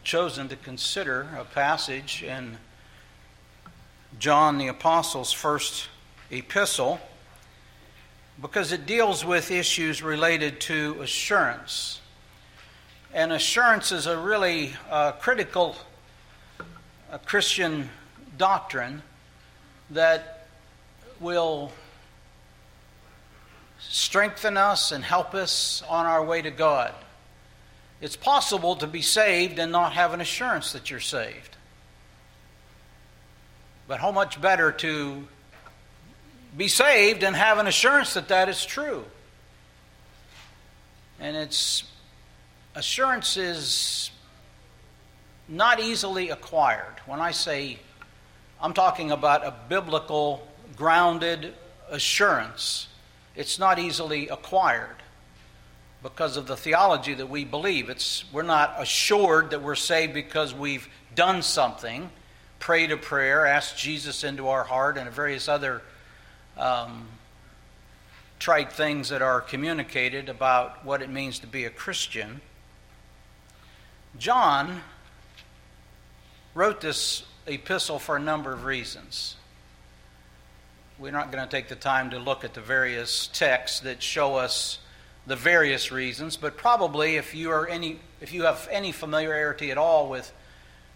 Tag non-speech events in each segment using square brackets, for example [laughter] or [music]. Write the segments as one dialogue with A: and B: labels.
A: I've chosen to consider a passage in John the Apostle's first epistle because it deals with issues related to assurance. And assurance is a really uh, critical uh, Christian doctrine that will strengthen us and help us on our way to God. It's possible to be saved and not have an assurance that you're saved. But how much better to be saved and have an assurance that that is true. And its assurance is not easily acquired. When I say I'm talking about a biblical grounded assurance, it's not easily acquired because of the theology that we believe. It's, we're not assured that we're saved because we've done something, prayed a prayer, asked Jesus into our heart, and various other um, trite things that are communicated about what it means to be a Christian. John wrote this epistle for a number of reasons. We're not going to take the time to look at the various texts that show us the various reasons, but probably if you are any if you have any familiarity at all with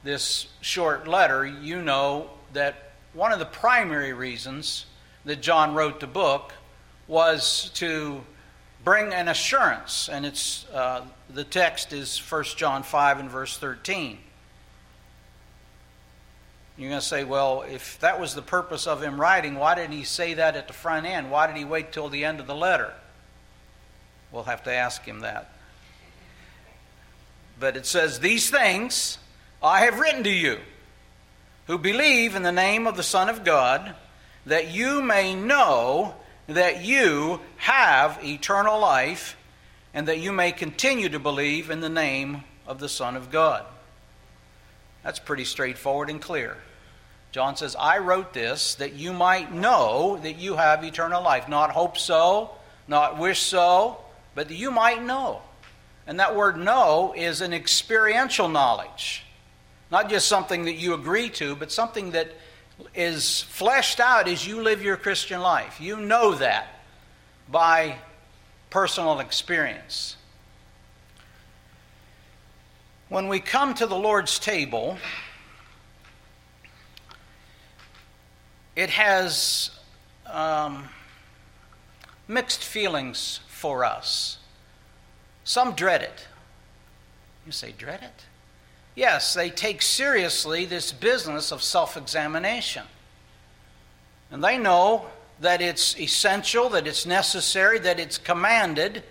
A: this short letter, you know that one of the primary reasons that John wrote the book was to bring an assurance, and it's uh, the text is 1 John 5 and verse 13. You're going to say, well, if that was the purpose of him writing, why didn't he say that at the front end? Why did he wait till the end of the letter? We'll have to ask him that. But it says, These things I have written to you who believe in the name of the Son of God, that you may know that you have eternal life, and that you may continue to believe in the name of the Son of God. That's pretty straightforward and clear. John says, I wrote this that you might know that you have eternal life. Not hope so, not wish so, but you might know. And that word know is an experiential knowledge. Not just something that you agree to, but something that is fleshed out as you live your Christian life. You know that by personal experience. When we come to the Lord's table, it has um, mixed feelings for us. Some dread it. You say, dread it? Yes, they take seriously this business of self examination. And they know that it's essential, that it's necessary, that it's commanded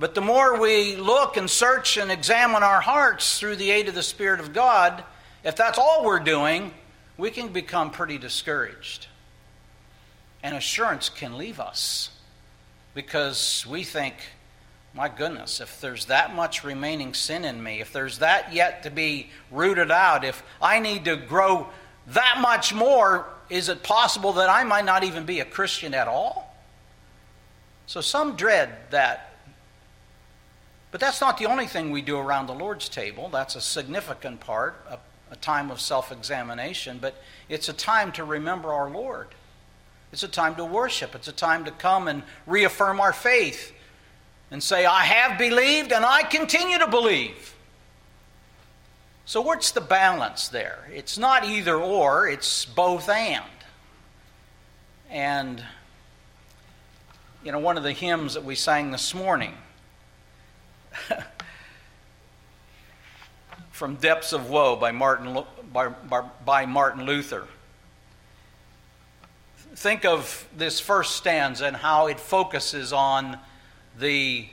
A: but the more we look and search and examine our hearts through the aid of the Spirit of God, if that's all we're doing, we can become pretty discouraged. And assurance can leave us because we think, my goodness, if there's that much remaining sin in me, if there's that yet to be rooted out, if I need to grow that much more, is it possible that I might not even be a Christian at all? So some dread that but that's not the only thing we do around the Lord's table. That's a significant part, a, a time of self examination, but it's a time to remember our Lord. It's a time to worship. It's a time to come and reaffirm our faith and say, I have believed and I continue to believe. So, what's the balance there? It's not either or, it's both and. And, you know, one of the hymns that we sang this morning [laughs] From Depths of Woe by Martin, by, by Martin Luther. Think of this first stanza and how it focuses on the,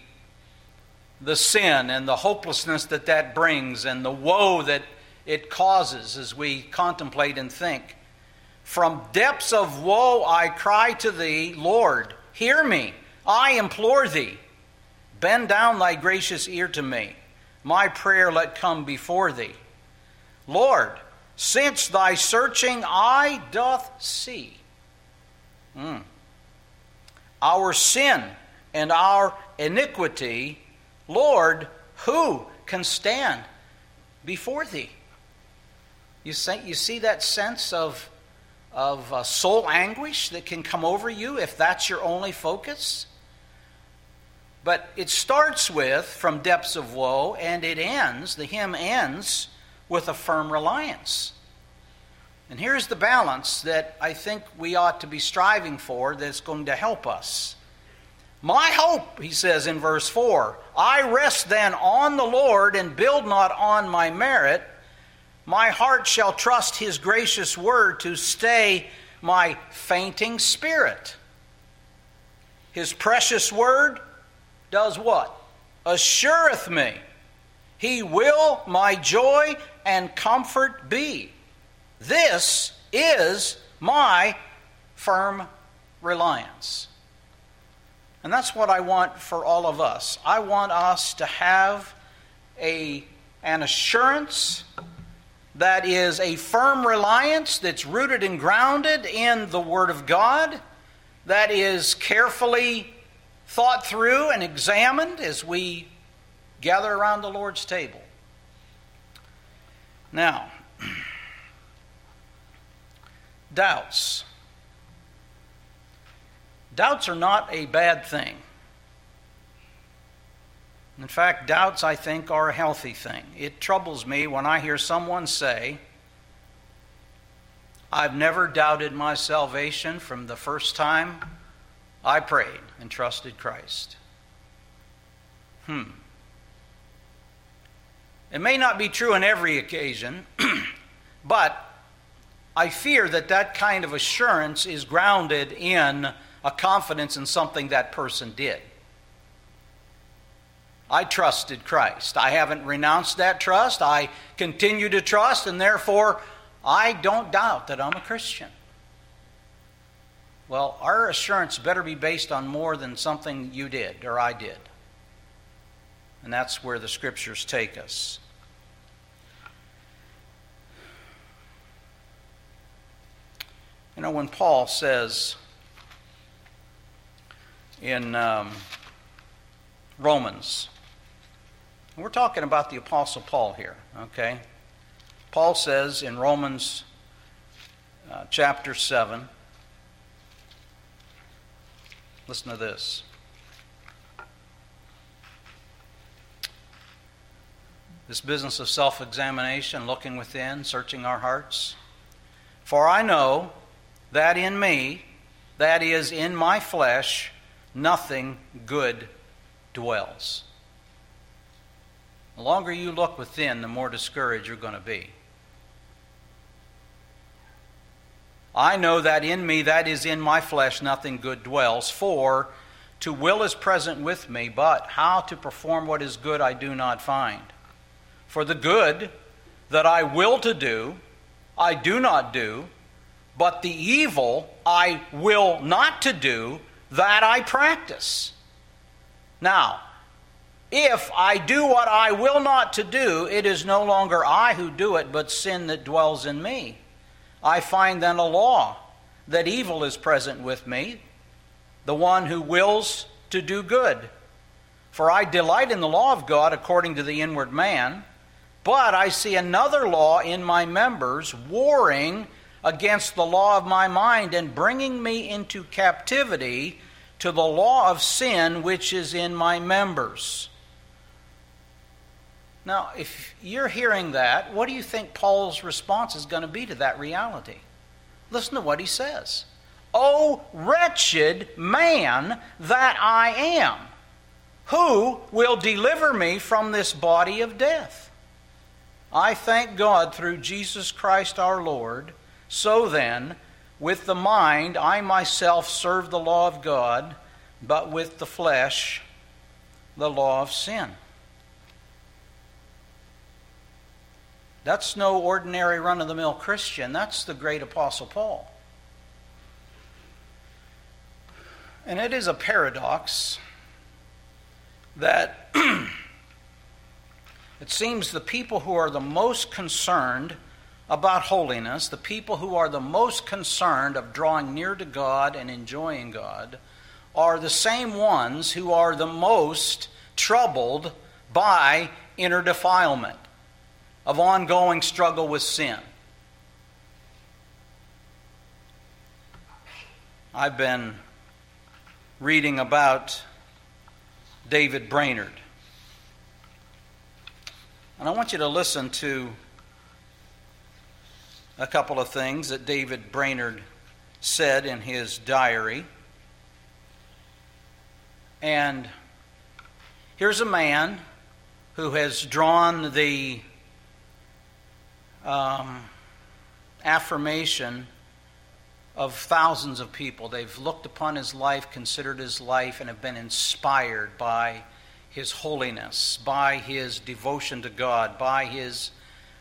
A: the sin and the hopelessness that that brings and the woe that it causes as we contemplate and think. From depths of woe I cry to thee, Lord, hear me, I implore thee. Bend down thy gracious ear to me. My prayer let come before thee. Lord, since thy searching eye doth see mm, our sin and our iniquity, Lord, who can stand before thee. You, say, you see that sense of, of uh, soul anguish that can come over you if that's your only focus? But it starts with from depths of woe, and it ends, the hymn ends with a firm reliance. And here's the balance that I think we ought to be striving for that's going to help us. My hope, he says in verse 4 I rest then on the Lord and build not on my merit. My heart shall trust his gracious word to stay my fainting spirit. His precious word does what? Assureth me. He will my joy and comfort be. This is my firm reliance. And that's what I want for all of us. I want us to have a, an assurance that is a firm reliance that's rooted and grounded in the Word of God, that is carefully thought through and examined as we gather around the Lord's table. Now, doubts. Doubts are not a bad thing. In fact, doubts, I think, are a healthy thing. It troubles me when I hear someone say, I've never doubted my salvation from the first time I prayed and trusted Christ. Hmm. It may not be true on every occasion, [clears throat] but I fear that that kind of assurance is grounded in a confidence in something that person did. I trusted Christ. I haven't renounced that trust. I continue to trust, and therefore I don't doubt that I'm a Christian. Well, our assurance better be based on more than something you did or I did. And that's where the scriptures take us. You know, when Paul says in um, Romans, we're talking about the Apostle Paul here, okay? Paul says in Romans uh, chapter 7, Listen to this. This business of self examination, looking within, searching our hearts. For I know that in me, that is, in my flesh, nothing good dwells. The longer you look within, the more discouraged you're going to be. I know that in me, that is in my flesh, nothing good dwells. For to will is present with me, but how to perform what is good I do not find. For the good that I will to do, I do not do, but the evil I will not to do, that I practice. Now, if I do what I will not to do, it is no longer I who do it, but sin that dwells in me. I find then a law that evil is present with me, the one who wills to do good. For I delight in the law of God according to the inward man, but I see another law in my members warring against the law of my mind and bringing me into captivity to the law of sin which is in my members. Now, if you're hearing that, what do you think Paul's response is going to be to that reality? Listen to what he says. O wretched man that I am, who will deliver me from this body of death? I thank God through Jesus Christ our Lord. So then, with the mind, I myself serve the law of God, but with the flesh, the law of sin. That's no ordinary run of the mill Christian. That's the great Apostle Paul. And it is a paradox that [clears throat] it seems the people who are the most concerned about holiness, the people who are the most concerned of drawing near to God and enjoying God, are the same ones who are the most troubled by inner defilement. of ongoing struggle with sin. I've been reading about David Brainerd. And I want you to listen to a couple of things that David Brainerd said in his diary. And here's a man who has drawn the um, affirmation of thousands of people. They've looked upon his life, considered his life, and have been inspired by his holiness, by his devotion to God, by his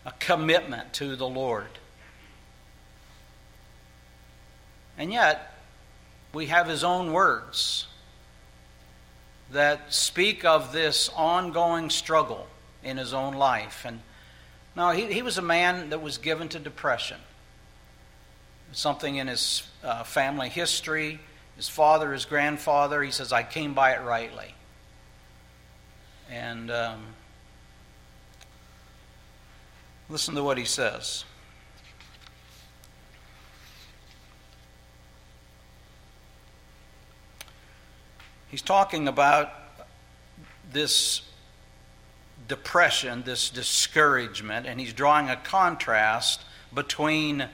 A: uh, commitment to the Lord. And yet, we have his own words that speak of this ongoing struggle in his own life. And now, he, he was a man that was given to depression. Something in his uh, family history, his father, his grandfather, he says, I came by it rightly. And um, listen to what he says. He's talking about this depression, this discouragement, and he's drawing a contrast between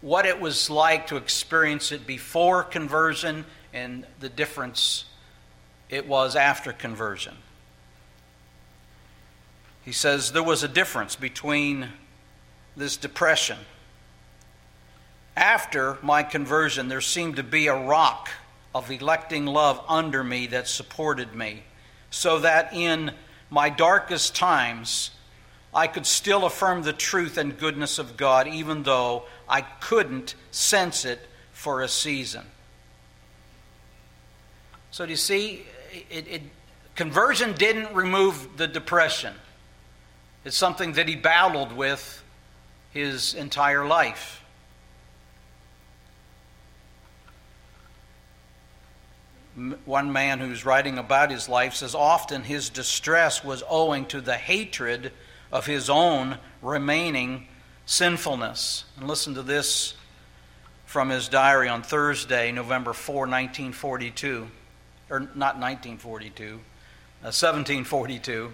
A: what it was like to experience it before conversion and the difference it was after conversion. He says there was a difference between this depression. After my conversion, there seemed to be a rock of electing love under me that supported me, so that in my darkest times, I could still affirm the truth and goodness of God, even though I couldn't sense it for a season. So, do you see, it, it, conversion didn't remove the depression. It's something that he battled with his entire life. One man who's writing about his life says often his distress was owing to the hatred of his own remaining sinfulness. And listen to this from his diary on Thursday, November 4, 1942. Or not 1942, uh, 1742.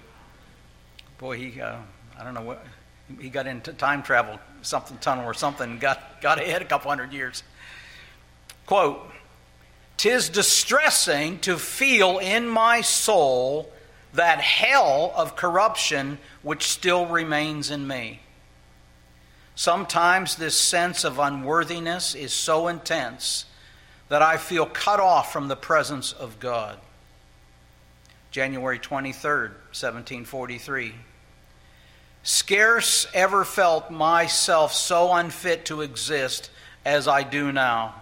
A: Boy, he, uh, I don't know what, he got into time travel, something tunnel or something, got, got ahead a couple hundred years. Quote, Tis distressing to feel in my soul that hell of corruption which still remains in me. Sometimes this sense of unworthiness is so intense that I feel cut off from the presence of God. January 23rd, 1743. Scarce ever felt myself so unfit to exist as I do now.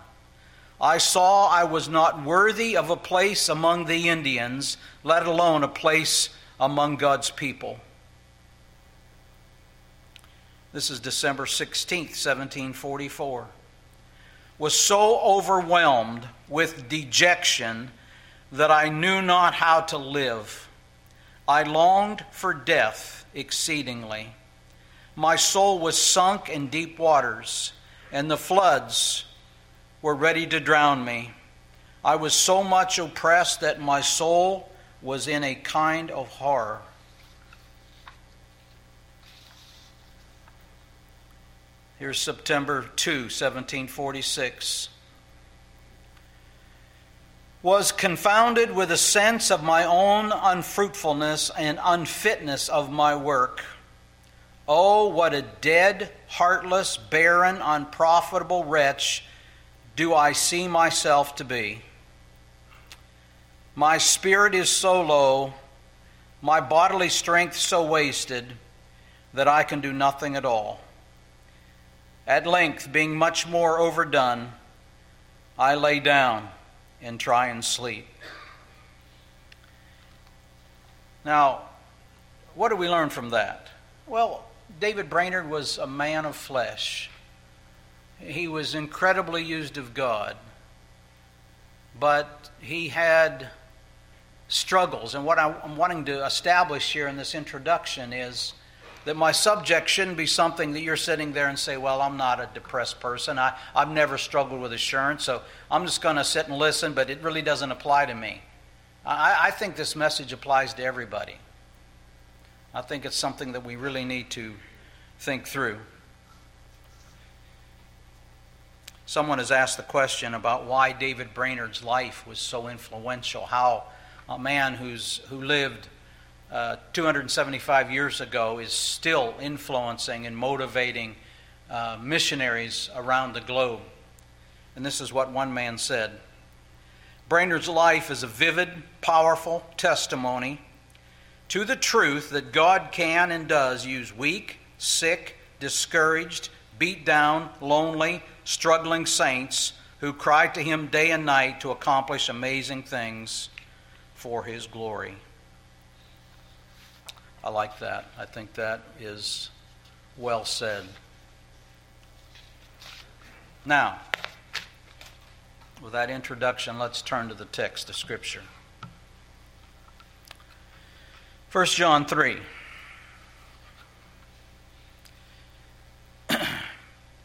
A: I saw I was not worthy of a place among the Indians, let alone a place among God's people. This is December 16th, 1744. Was so overwhelmed with dejection that I knew not how to live. I longed for death exceedingly. My soul was sunk in deep waters, and the floods were ready to drown me. I was so much oppressed that my soul was in a kind of horror. Here's September 2, 1746. Was confounded with a sense of my own unfruitfulness and unfitness of my work. Oh, what a dead, heartless, barren, unprofitable wretch do I see myself to be. My spirit is so low, my bodily strength so wasted, that I can do nothing at all. At length, being much more overdone, I lay down and try and sleep. Now, what do we learn from that? Well, David Brainerd was a man of flesh. He was incredibly used of God, but he had struggles. And what I'm wanting to establish here in this introduction is that my subject shouldn't be something that you're sitting there and say, Well, I'm not a depressed person. I, I've never struggled with assurance, so I'm just going to sit and listen, but it really doesn't apply to me. I, I think this message applies to everybody. I think it's something that we really need to think through. Someone has asked the question about why David Brainerd's life was so influential, how a man who's, who lived uh, 275 years ago is still influencing and motivating uh, missionaries around the globe. And this is what one man said Brainerd's life is a vivid, powerful testimony to the truth that God can and does use weak, sick, discouraged, beat down, lonely, struggling saints who cry to Him day and night to accomplish amazing things for His glory. I like that. I think that is well said. Now, with that introduction, let's turn to the text of Scripture. 1 John 3.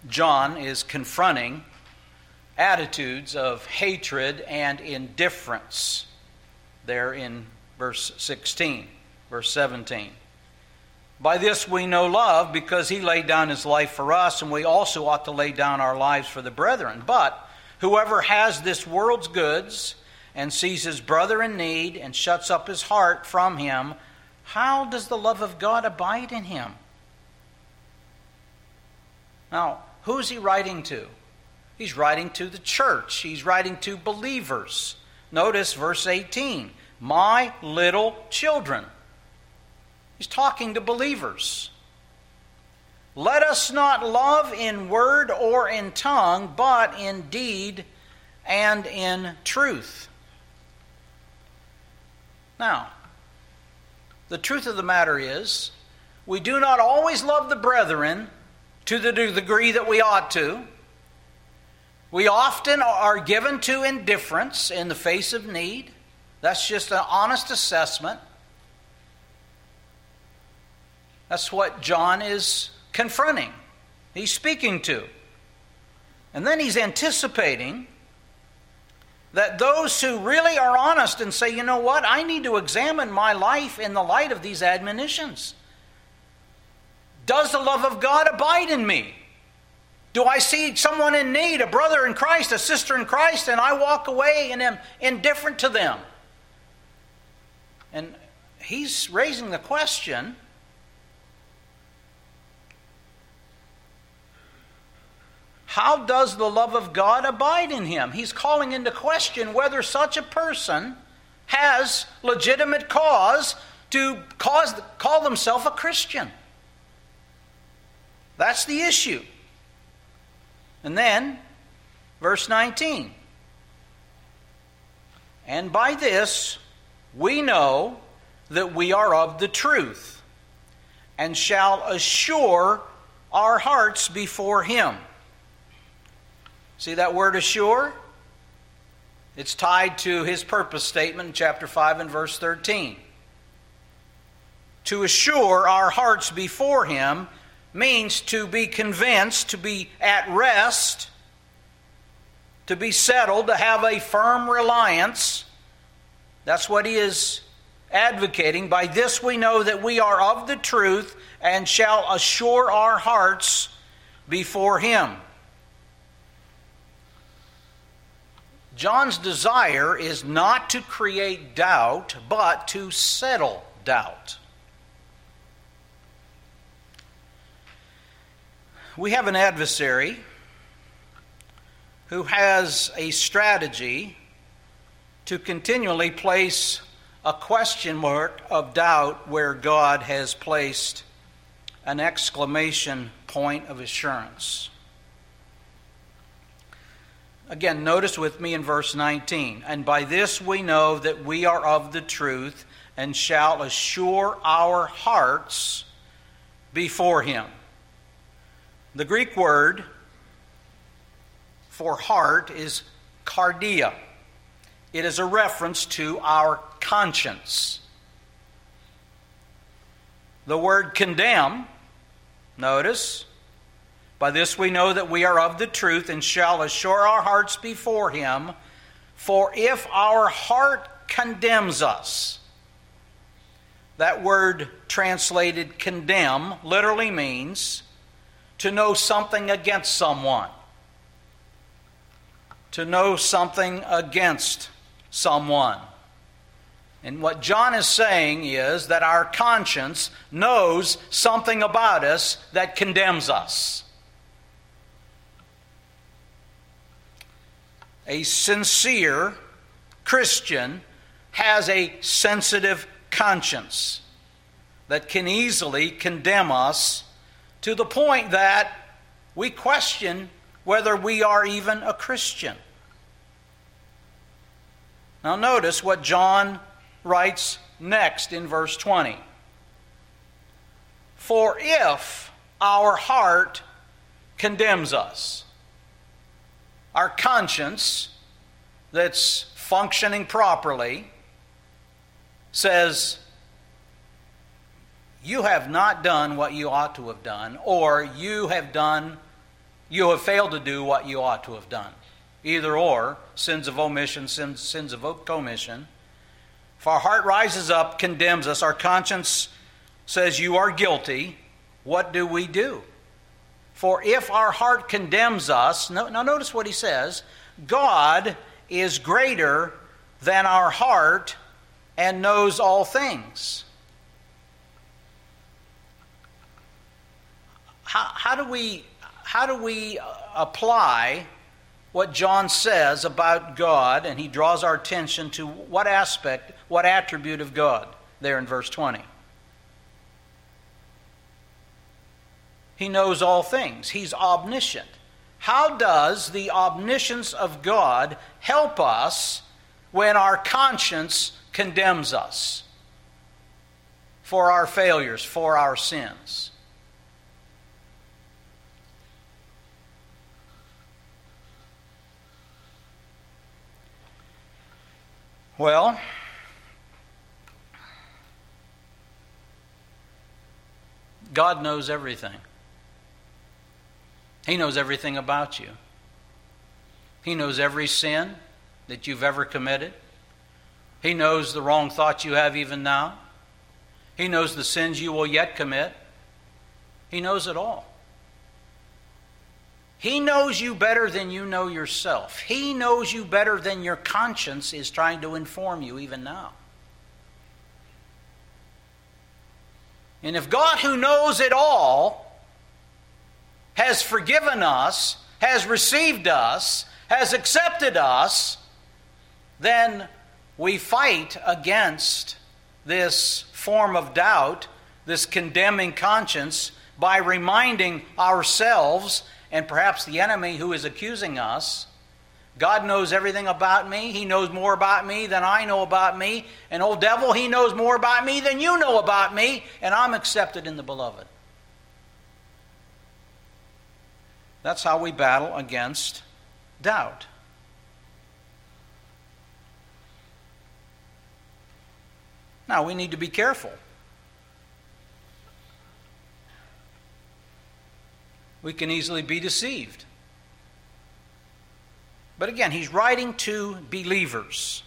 A: John is confronting attitudes of hatred and indifference there in verse 16, verse 17. By this we know love because he laid down his life for us, and we also ought to lay down our lives for the brethren. But whoever has this world's goods and sees his brother in need and shuts up his heart from him, how does the love of God abide in him? Now, who's he writing to? He's writing to the church, he's writing to believers. Notice verse 18 My little children. He's talking to believers. Let us not love in word or in tongue, but in deed and in truth. Now, the truth of the matter is, we do not always love the brethren to the degree that we ought to. We often are given to indifference in the face of need. That's just an honest assessment. That's what John is confronting, he's speaking to. And then he's anticipating that those who really are honest and say, you know what, I need to examine my life in the light of these admonitions. Does the love of God abide in me? Do I see someone in need, a brother in Christ, a sister in Christ, and I walk away and am indifferent to them? And he's raising the question How does the love of God abide in him? He's calling into question whether such a person has legitimate cause to cause, call themselves a Christian. That's the issue. And then, verse 19. And by this we know that we are of the truth, and shall assure our hearts before Him. See that word assure? It's tied to his purpose statement in chapter 5 and verse 13. To assure our hearts before him means to be convinced, to be at rest, to be settled, to have a firm reliance. That's what he is advocating. By this we know that we are of the truth and shall assure our hearts before him. John's desire is not to create doubt, but to settle doubt. We have an adversary who has a strategy to continually place a question mark of doubt where God has placed an exclamation point of assurance. Again, notice with me in verse 19. And by this we know that we are of the truth and shall assure our hearts before him. The Greek word for heart is cardia. It is a reference to our conscience. The word condemn, notice, by this we know that we are of the truth and shall assure our hearts before Him. For if our heart condemns us, that word translated condemn literally means to know something against someone. To know something against someone. And what John is saying is that our conscience knows something about us that condemns us. A sincere Christian has a sensitive conscience that can easily condemn us to the point that we question whether we are even a Christian. Now, notice what John writes next in verse 20. For if our heart condemns us, our conscience that's functioning properly says, You have not done what you ought to have done, or you have done, you have failed to do what you ought to have done. Either or, sins of omission, sins, sins of commission. If our heart rises up, condemns us, our conscience says, You are guilty, what do we do? For if our heart condemns us, now notice what he says God is greater than our heart and knows all things. How, do we, how do we uh, apply what John says about God, and he draws our attention to what aspect, what attribute of God there in verse 20? He knows all things, he's omniscient. How does the omniscience of God help us when our conscience condemns us for our failures, for our sins. Well, God knows everything. He knows everything about you. He knows every sin that you've ever committed. He knows the wrong thoughts you have even now. He knows the sins you will yet commit. He knows it all. He knows you better than you know yourself. He knows you better than your conscience is trying to inform you even now. And if God, who knows it all, has forgiven us, has received us, has accepted us, then we fight against this form of doubt, this condemning conscience, by reminding ourselves and perhaps the enemy who is accusing us God knows everything about me. He knows more about me than I know about me. And, old devil, he knows more about me than you know about me. And I'm accepted in the beloved. That's how we battle against doubt. Now, we need to be careful. We can easily be deceived. But again, he's writing to believers.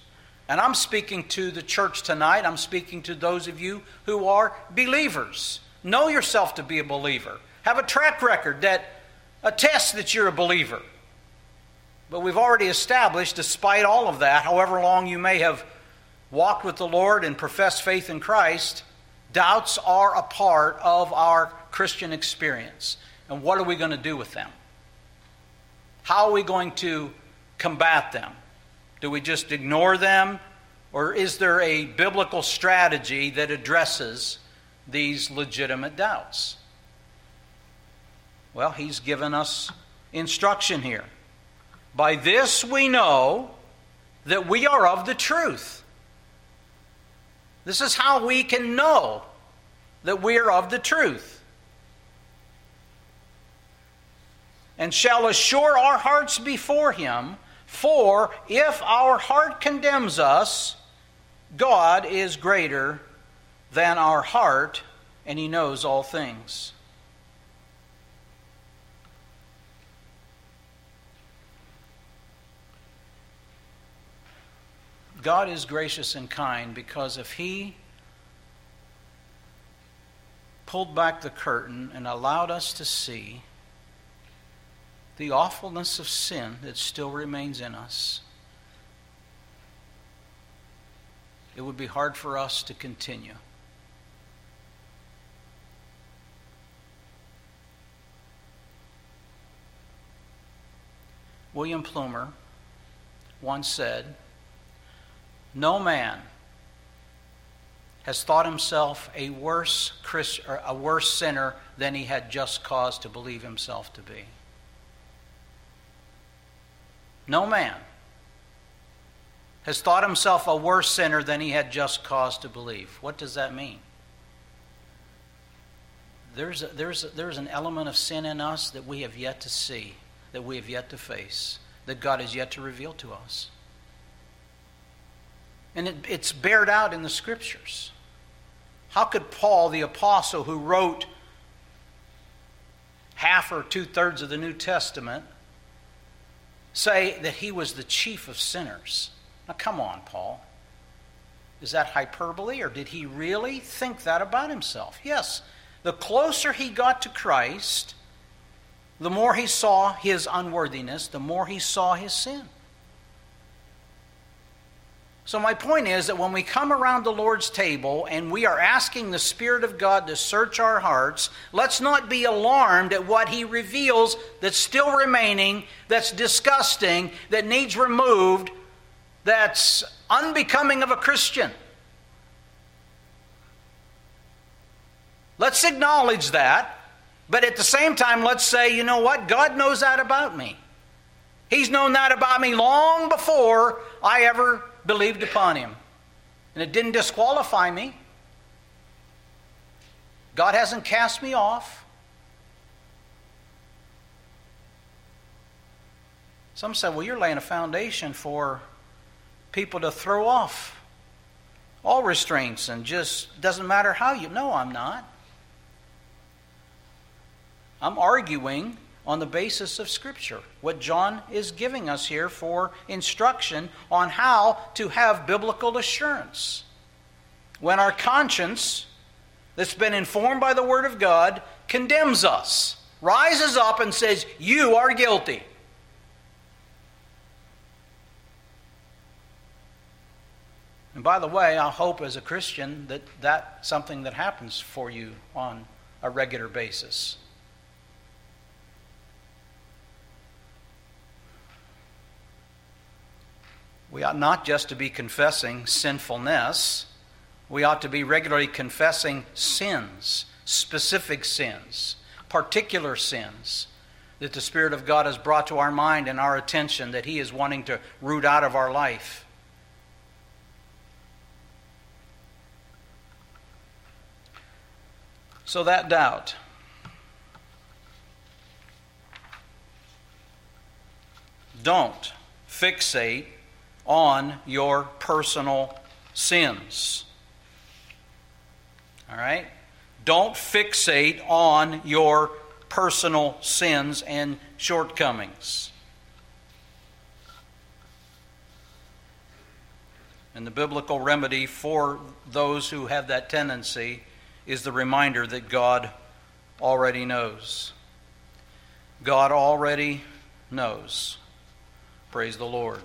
A: And I'm speaking to the church tonight. I'm speaking to those of you who are believers. Know yourself to be a believer. Have a track record that attests that you're a believer. But we've already established, despite all of that, however long you may have walked with the Lord and professed faith in Christ, doubts are a part of our Christian experience. And what are we going to do with them? How are we going to combat them? Do we just ignore them? Or is there a biblical strategy that addresses these legitimate doubts? Well, he's given us instruction here. By this we know that we are of the truth this is how we can know that we are of the truth. And shall assure our hearts before Him, for if our heart condemns us, God is greater than our heart and He knows all things. God is gracious and kind because if He pulled back the curtain and allowed us to see the awfulness of sin that still remains in us, it would be hard for us to continue. William Plumer once said, No man has thought himself a worse, Christ, a worse sinner than he had just cause to believe himself to be. No man has thought himself a worse sinner than he had just cause to believe. What does that mean? There's, a, there's, a, there's an element of sin in us that we have yet to see, that we have yet to face, that God has yet to reveal to us. And it, it's bared out in the scriptures. How could Paul, the apostle who wrote half or two thirds of the New Testament, say that he was the chief of sinners? Now, come on, Paul. Is that hyperbole, or did he really think that about himself? Yes. The closer he got to Christ, the more he saw his unworthiness, the more he saw his sin. So, my point is that when we come around the Lord's table and we are asking the Spirit of God to search our hearts, let's not be alarmed at what He reveals that's still remaining, that's disgusting, that needs removed, that's unbecoming of a Christian. Let's acknowledge that, but at the same time, let's say, you know what? God knows that about me. He's known that about me long before I ever believed upon Him. And it didn't disqualify me. God hasn't cast me off. Some said, well, you're laying a foundation for people to throw off all restraints and just doesn't matter how you. No, I'm not. I'm arguing on the basis of Scripture, what John is giving us here for instruction on how to have biblical assurance. When our conscience, that's been informed by the Word of God, condemns us, rises up and says, You are guilty. And by the way, I hope as a Christian that that's something that happens for you on a regular basis. We ought not just to be confessing sinfulness, we ought to be regularly confessing sins, specific sins, particular sins that the Spirit of God has brought to our mind and our attention that He is wanting to root out of our life. So that doubt. Don't fixate on your personal sins. All right? Don't fixate on your personal sins and shortcomings. And the biblical remedy for those who have that tendency is the reminder that God already knows. God already knows. Praise the Lord.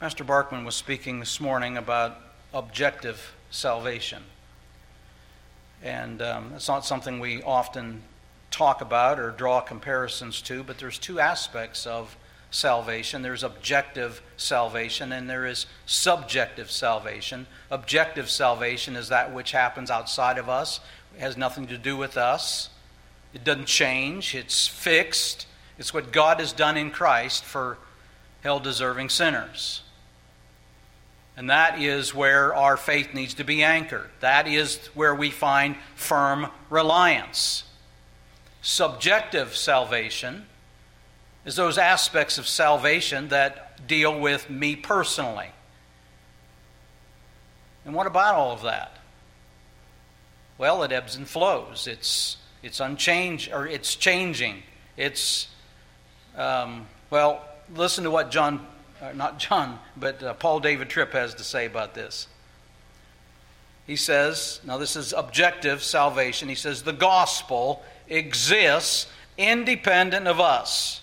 A: Master Barkman was speaking this morning about objective salvation. And um, it's not something we often talk about or draw comparisons to, but there's two aspects of salvation there's objective salvation and there is subjective salvation. Objective salvation is that which happens outside of us, it has nothing to do with us, it doesn't change, it's fixed. It's what God has done in Christ for hell deserving sinners. And that is where our faith needs to be anchored. That is where we find firm reliance. Subjective salvation is those aspects of salvation that deal with me personally. And what about all of that? Well, it ebbs and flows. It's it's unchanged or it's changing. It's um, well, listen to what John, uh, not John, but uh, Paul David Tripp has to say about this. He says, now this is objective salvation. He says, the gospel exists independent of us,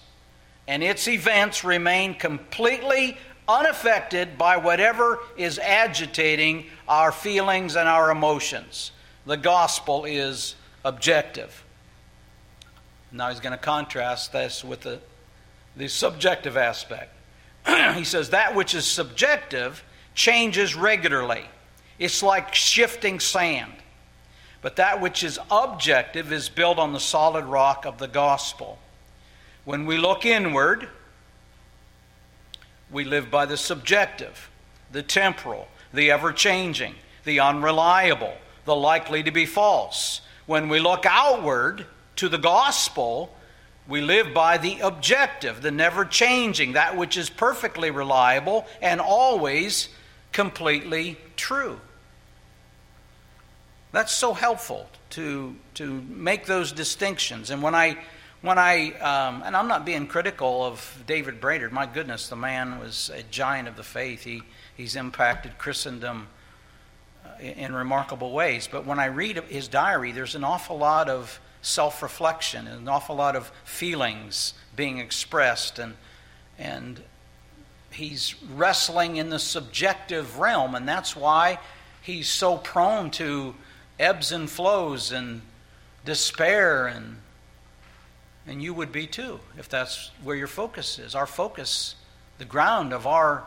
A: and its events remain completely unaffected by whatever is agitating our feelings and our emotions. The gospel is objective. Now he's going to contrast this with the, the subjective aspect. [clears throat] he says that which is subjective changes regularly. It's like shifting sand. But that which is objective is built on the solid rock of the gospel. When we look inward, we live by the subjective, the temporal, the ever changing, the unreliable, the likely to be false. When we look outward to the gospel, we live by the objective, the never changing, that which is perfectly reliable and always completely true. That's so helpful to, to make those distinctions. And when I, when I um, and I'm not being critical of David Brainerd, my goodness, the man was a giant of the faith. He, he's impacted Christendom in remarkable ways. But when I read his diary, there's an awful lot of self reflection and an awful lot of feelings being expressed. And, and he's wrestling in the subjective realm, and that's why he's so prone to ebbs and flows and despair and and you would be too if that's where your focus is our focus the ground of our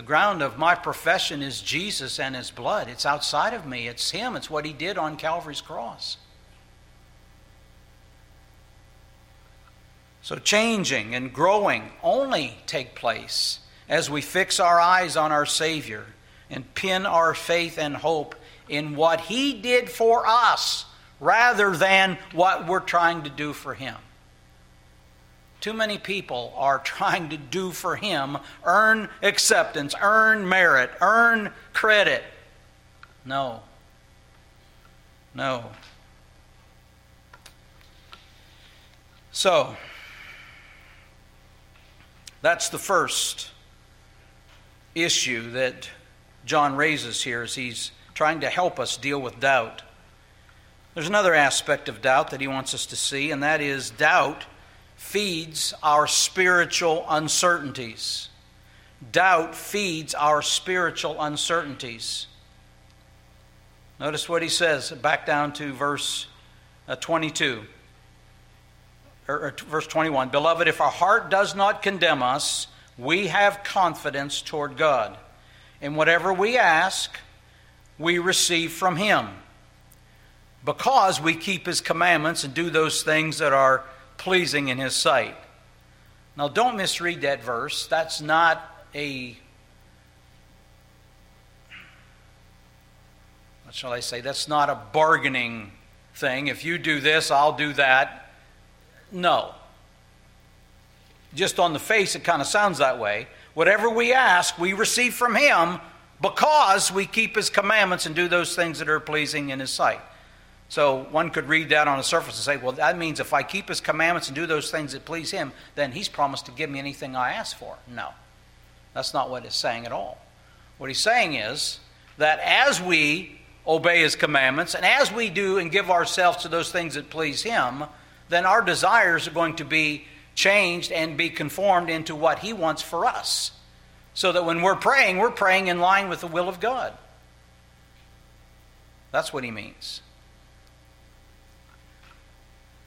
A: the ground of my profession is Jesus and His blood. It's outside of me. It's Him. It's what He did on Calvary's cross. So, changing and growing only take place as we fix our eyes on our Savior and pin our faith and hope in what He did for us rather than what we're trying to do for Him. Too many people are [laughs] trying to do for him, earn acceptance, earn merit, earn credit. No. No. So, that's the first issue that John raises here as he's trying to help us deal with doubt. There's another aspect of doubt that he wants us to see, and that is doubt feeds our spiritual uncertainties. Doubt feeds our spiritual uncertainties. Notice what he says back down to verse uh, 22 or, or verse 21 Beloved, if our heart does not condemn us, we have confidence toward God. And whatever we ask, we receive from him because we keep his commandments and do those things that are pleasing in his sight. Now, don't misread that verse. That's not a, what shall I say? That's not a bargaining thing. If you do this, I'll do that. No. Just on the face, it kind of sounds that way. Whatever we ask, we receive from him because we keep his commandments and do those things that are pleasing in his sight. So one could read that on the surface and say, well, that means if I keep his commandments and do those things that please him, then he's promised to give me anything I ask for. No, that's not what it's saying at all. What he's saying is that as we obey his commandments and as we do and give ourselves to those things that please him, then our desires are going to be changed and be conformed into what he wants for us. So that when we're praying, we're praying in line with the will of God. That's what he means.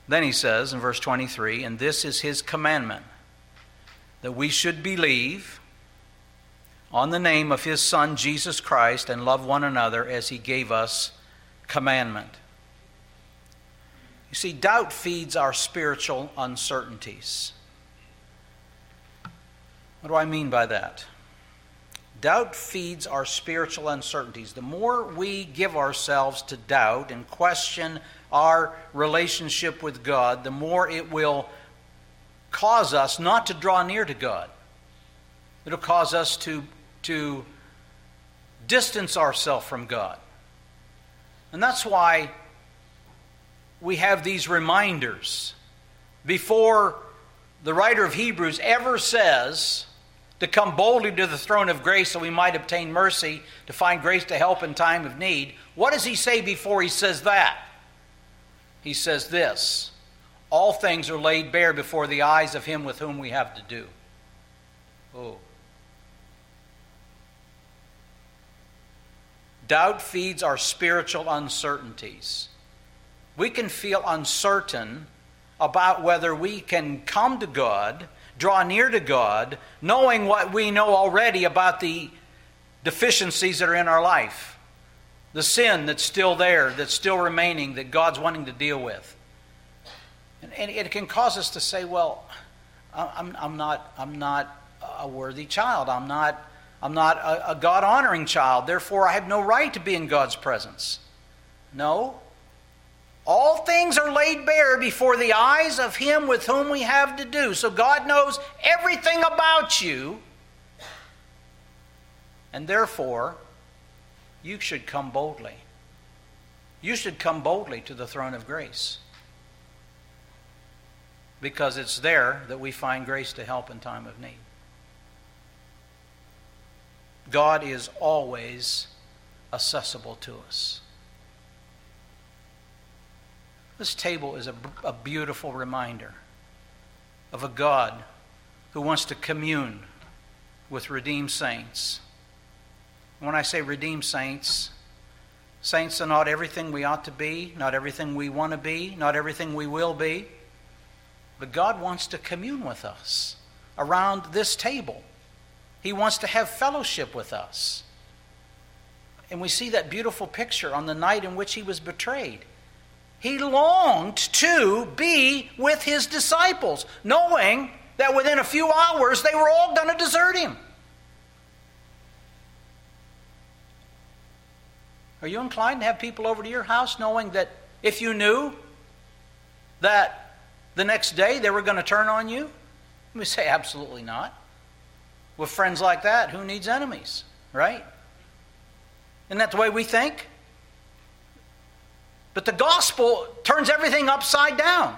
A: Then he says in verse 23 And this is his commandment, that we should believe on the name of his Son, Jesus Christ, and love one another as he gave us commandment. You see, doubt feeds our spiritual uncertainties. What do I mean by that? Doubt feeds our spiritual uncertainties. The more we give ourselves to doubt and question our relationship with God, the more it will cause us not to draw near to God. It'll cause us to, to distance ourselves from God. And that's why we have these reminders before the writer of Hebrews ever says to come boldly to the throne of grace so we might obtain mercy to find grace to help in time of need. What does he say before he says that? He says this All things are laid bare before the eyes of him with whom we have to do. Oh. Doubt feeds our spiritual uncertainties. We can feel uncertain about whether we can come to God, draw near to God, knowing what we know already about the deficiencies that are in our life, the sin that's still there, that's still remaining, that God's wanting to deal with. And, it can cause us to say, well, I'm, I'm, not, I'm not a worthy child. I'm not, I'm not a, a God honoring child. Therefore, I have no right to be in God's presence. No, all things are laid bare before the eyes of him with whom we have to do. So God knows everything about you. And therefore, you should come boldly. You should come boldly to the throne of grace. Because it's there that we find grace to help in time of need. God is always accessible to us. This table is a, a beautiful reminder of a God who wants to commune with redeemed saints. When I say redeemed saints, saints are not everything we ought to be, not everything we want to be, not everything we will be. But God wants to commune with us around this table. He wants to have fellowship with us. And we see that beautiful picture on the night in which he was betrayed he longed to be with his disciples, knowing that within a few hours they were all going to desert him. Are you inclined to have people over to your house knowing that if you knew that the next day they were going to turn on you? We say, absolutely not. With friends like that, who needs enemies, right? Isn't that the way we think? But the gospel turns everything upside down.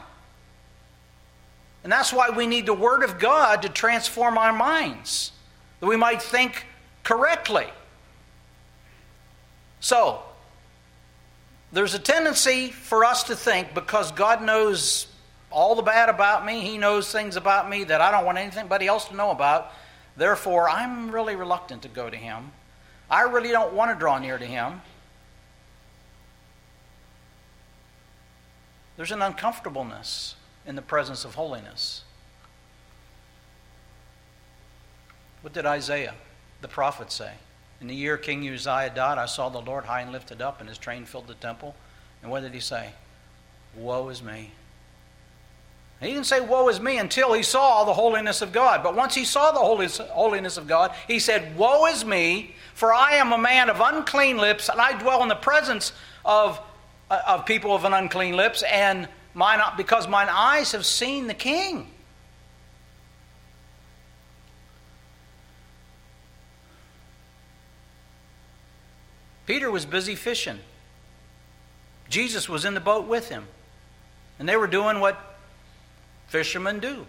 A: And that's why we need the Word of God to transform our minds, that we might think correctly. So, there's a tendency for us to think because God knows all the bad about me, He knows things about me that I don't want anybody else to know about. Therefore, I'm really reluctant to go to Him. I really don't want to draw near to Him. There's an uncomfortableness in the presence of holiness. What did Isaiah, the prophet, say? In the year King Uzziah died, I saw the Lord high and lifted up, and his train filled the temple. And what did he say? Woe is me. He didn't say, Woe is me, until he saw the holiness of God. But once he saw the holiness of God, he said, Woe is me, for I am a man of unclean lips, and I dwell in the presence of Uh, of people of an unclean lips, and mine, uh, because mine eyes have seen the King. Peter was busy fishing. Jesus was in the boat with him. And they were doing what fishermen do.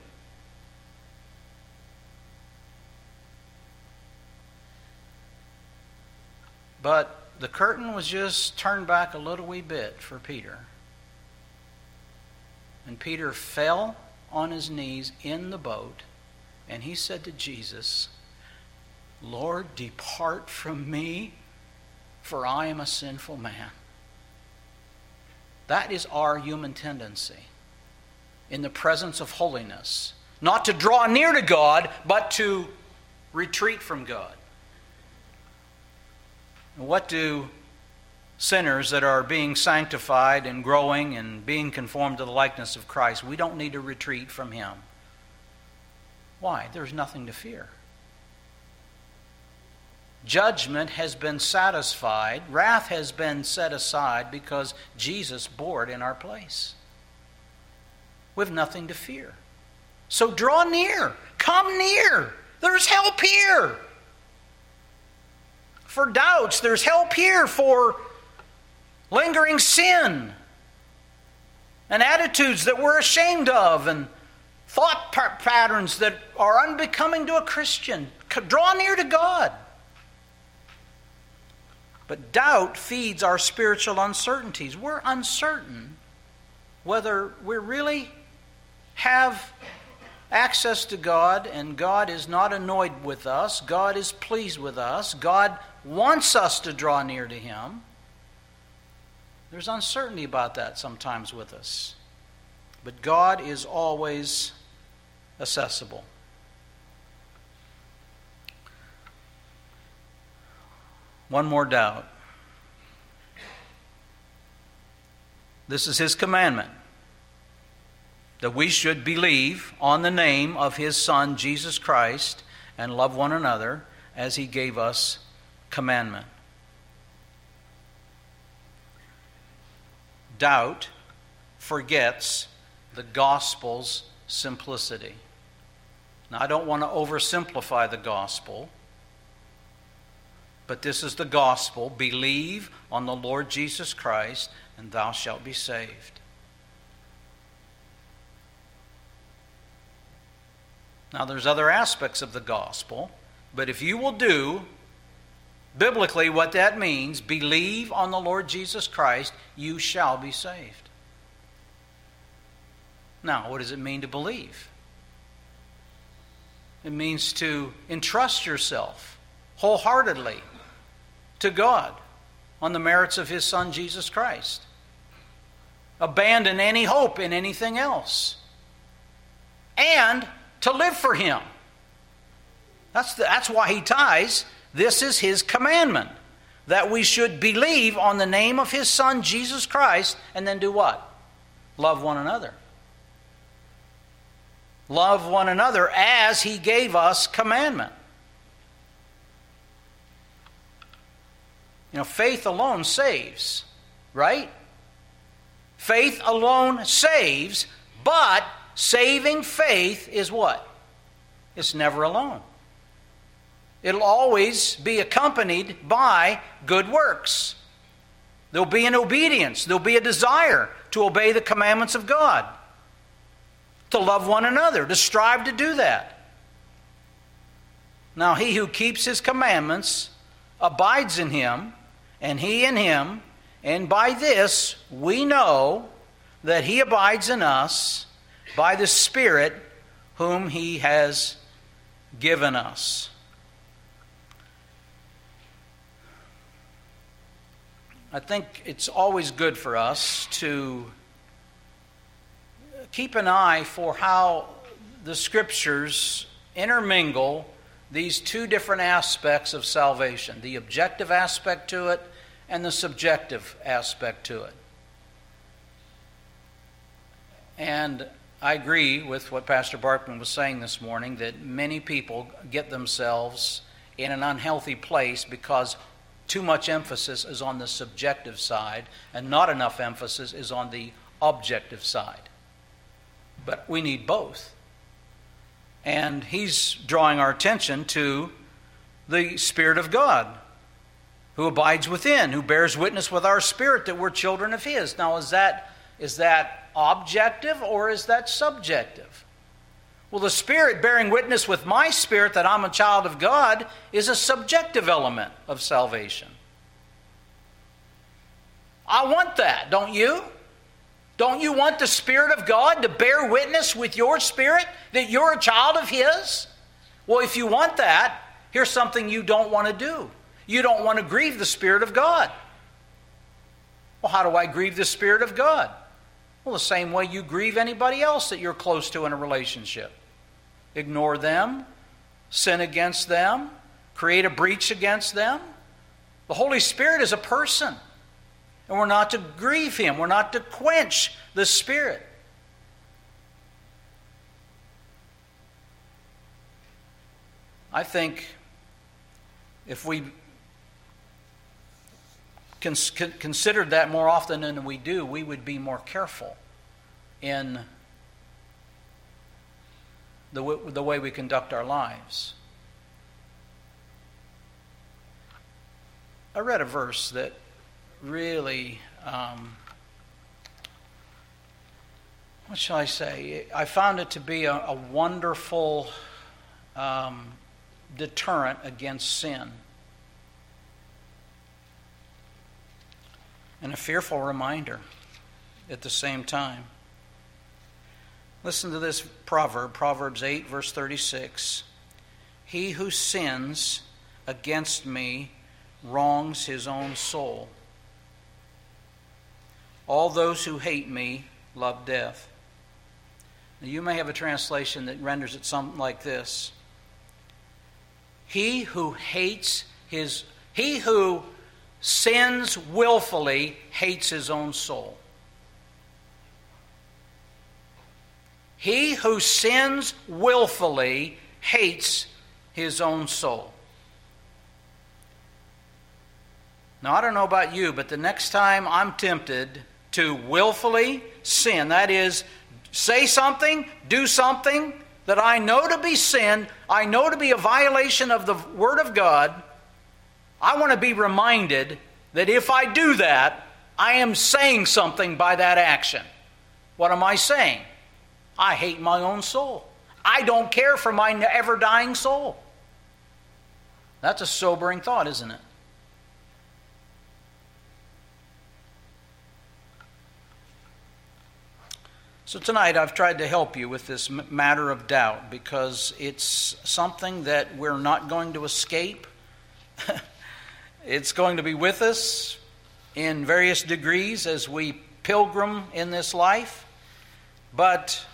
A: But the curtain was just turned back a little wee bit for Peter. And Peter fell on his knees in the boat and he said to Jesus, Lord, depart from me, for I am a sinful man. That is our human tendency in the presence of holiness. Not to draw near to God, but to retreat from God. What do sinners that are being sanctified and growing and being conformed to the likeness of Christ, we don't need to retreat from Him. Why? There's nothing to fear. Judgment has been satisfied, wrath has been set aside because Jesus bore it in our place. We have nothing to fear. So draw near, come near. There's help here. For doubts. There's help here for lingering sin and attitudes that we're ashamed of and thought patterns that are unbecoming to a Christian. Draw near to God. But doubt feeds our spiritual uncertainties. We're uncertain whether we really have access to God and God is not annoyed with us, God is pleased with us, God wants us to draw near to Him. There's uncertainty about that sometimes with us. But God is always accessible. One more doubt. This is his commandment that we should believe on the name of his Son, Jesus Christ, and love one another as he gave us commandment. Doubt forgets the gospel's simplicity. Now, I don't want to oversimplify the gospel, but this is the gospel. Believe on the Lord Jesus Christ, and thou shalt be saved. Now, there's other aspects of the gospel, but if you will do biblically what that means, believe on the Lord Jesus Christ, you shall be saved. Now, what does it mean to believe? It means to entrust yourself wholeheartedly to God on the merits of His Son, Jesus Christ. Abandon any hope in anything else. And to live for Him. That's, the, that's why He ties. This is His commandment that we should believe on the name of His Son, Jesus Christ, and then do what? Love one another. Love one another as He gave us commandment. You know, faith alone saves, right? Faith alone saves, but saving faith is what? It's never alone. It'll always be accompanied by good works. There'll be an obedience, there'll be a desire to obey the commandments of God to love one another, to strive to do that. Now, he who keeps his commandments abides in him, and he in him, and by this we know that he abides in us by the Spirit whom he has given us. I think it's always good for us to keep an eye for how the scriptures intermingle these two different aspects of salvation the objective aspect to it and the subjective aspect to it. And I agree with what Pastor Barkman was saying this morning that many people get themselves in an unhealthy place because too much emphasis is on the subjective side and not enough emphasis is on the objective side. But we need both. And he's drawing our attention to the Spirit of God who abides within, who bears witness with our spirit that we're children of his. Now, is that, is that objective or is that subjective? Well, the Spirit bearing witness with my spirit that I'm a child of God is a subjective element of salvation. I want that, don't you? Don't you want the Spirit of God to bear witness with your spirit that you're a child of His? Well, if you want that, here's something you don't want to do. You don't want to grieve the Spirit of God. Well, how do I grieve the Spirit of God? Well, the same way you grieve anybody else that you're close to in a relationship. Ignore them, sin against them, create a breach against them. The Holy Spirit is a person. And we're not to grieve him, we're not to quench the Spirit. I think if we cons- considered that more often than we do, we would be more careful in the, w- the way we conduct our lives. I read a verse that really, um, what shall I say? I found it to be a, a wonderful um, deterrent against sin. And a fearful reminder at the same time. Listen to this proverb, Proverbs 8, verse 36. He who sins against me wrongs his own soul. All those who hate me love death. Now, you may have a translation that renders it something like this He who hates his, he who sins willfully hates his own soul. He who sins willfully hates his own soul. Now, I don't know about you, but the next time I'm tempted to willfully sin, that is, say something, do something that I know to be sin, I know to be a violation of the Word of God, I want to be reminded that if I do that, I am saying something by that action. What am I saying? I hate my own soul. I don't care for my ever dying soul. That's a sobering thought, isn't it? So, tonight I've tried to help you with this matter of doubt because it's something that we're not going to escape. [laughs] it's going to be with us in various degrees as we pilgrim in this life. But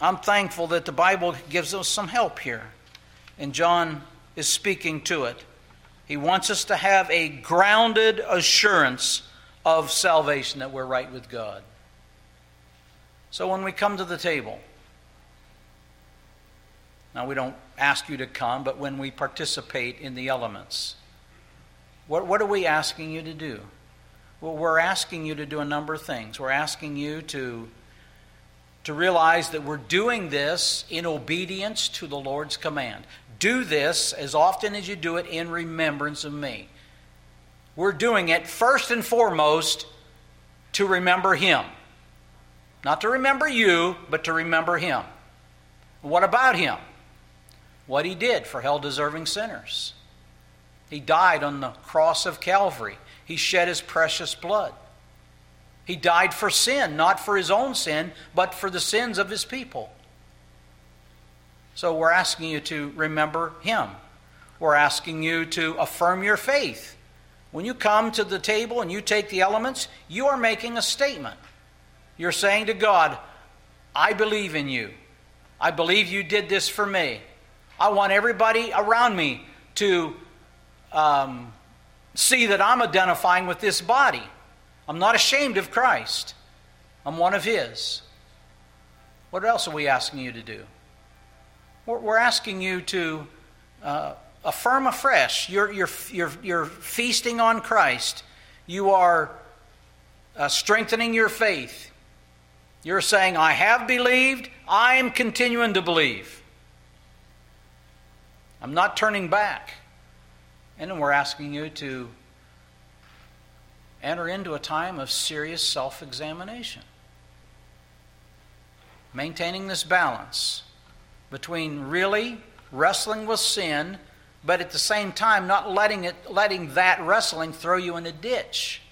A: I'm thankful that the Bible gives us some help here. And John is speaking to it. He wants us to have a grounded assurance of salvation that we're right with God. So when we come to the table, now we don't ask you to come, but when we participate in the elements, what, what are we asking you to do? Well, we're asking you to do a number of things. We're asking you to to realize that we're doing this in obedience to the Lord's command. Do this as often as you do it in remembrance of me. We're doing it first and foremost to remember Him. Not to remember you, but to remember Him. What about Him? What He did for hell deserving sinners. He died on the cross of Calvary, He shed His precious blood. He died for sin, not for his own sin, but for the sins of his people. So we're asking you to remember him. We're asking you to affirm your faith. When you come to the table and you take the elements, you are making a statement. You're saying to God, I believe in you. I believe you did this for me. I want everybody around me to um, see that I'm identifying with this body. I'm not ashamed of Christ. I'm one of His. What else are we asking you to do? We're asking you to uh, affirm afresh. You're, you're, you're, you're feasting on Christ. You are uh, strengthening your faith. You're saying, I have believed, I am continuing to believe. I'm not turning back. And then we're asking you to enter into a time of serious self examination. Maintaining this balance between really wrestling with sin, but at the same time not letting, it, letting that wrestling throw you in a ditch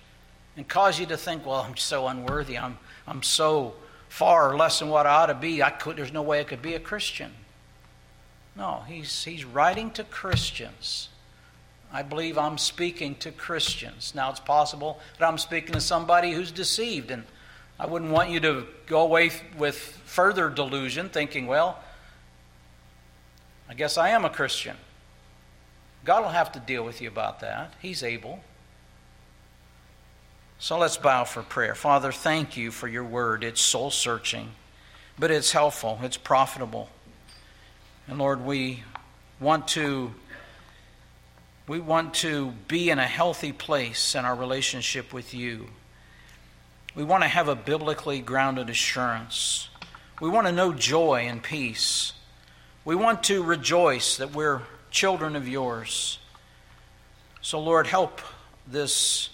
A: and cause you to think, well, I'm so unworthy. I'm, I'm so far less than what I ought to be. I could, there's no way I could be a Christian. No, he's, he's writing to Christians I believe I'm speaking to Christians. Now, it's possible that I'm speaking to somebody who's deceived, and I wouldn't want you to go away with further delusion thinking, well, I guess I am a Christian. God will have to deal with you about that. He's able. So let's bow for prayer. Father, thank you for your word. It's soul searching, but it's helpful, it's profitable. And Lord, we want to we want to be in a healthy place in our relationship with you. We want to have a biblically grounded assurance. We want to know joy and peace. We want to rejoice that we're children of yours. So, Lord, help this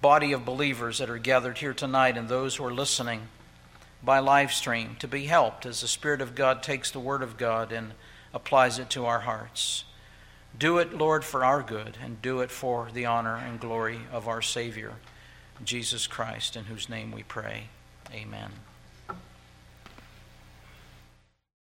A: body of believers that are gathered here tonight and those who are listening by live stream to be helped as the Spirit of God takes the Word of God and applies it to our hearts. Do it, Lord, for our good, and do it for the honor and glory of our Savior, Jesus Christ, in whose name we pray. Amen.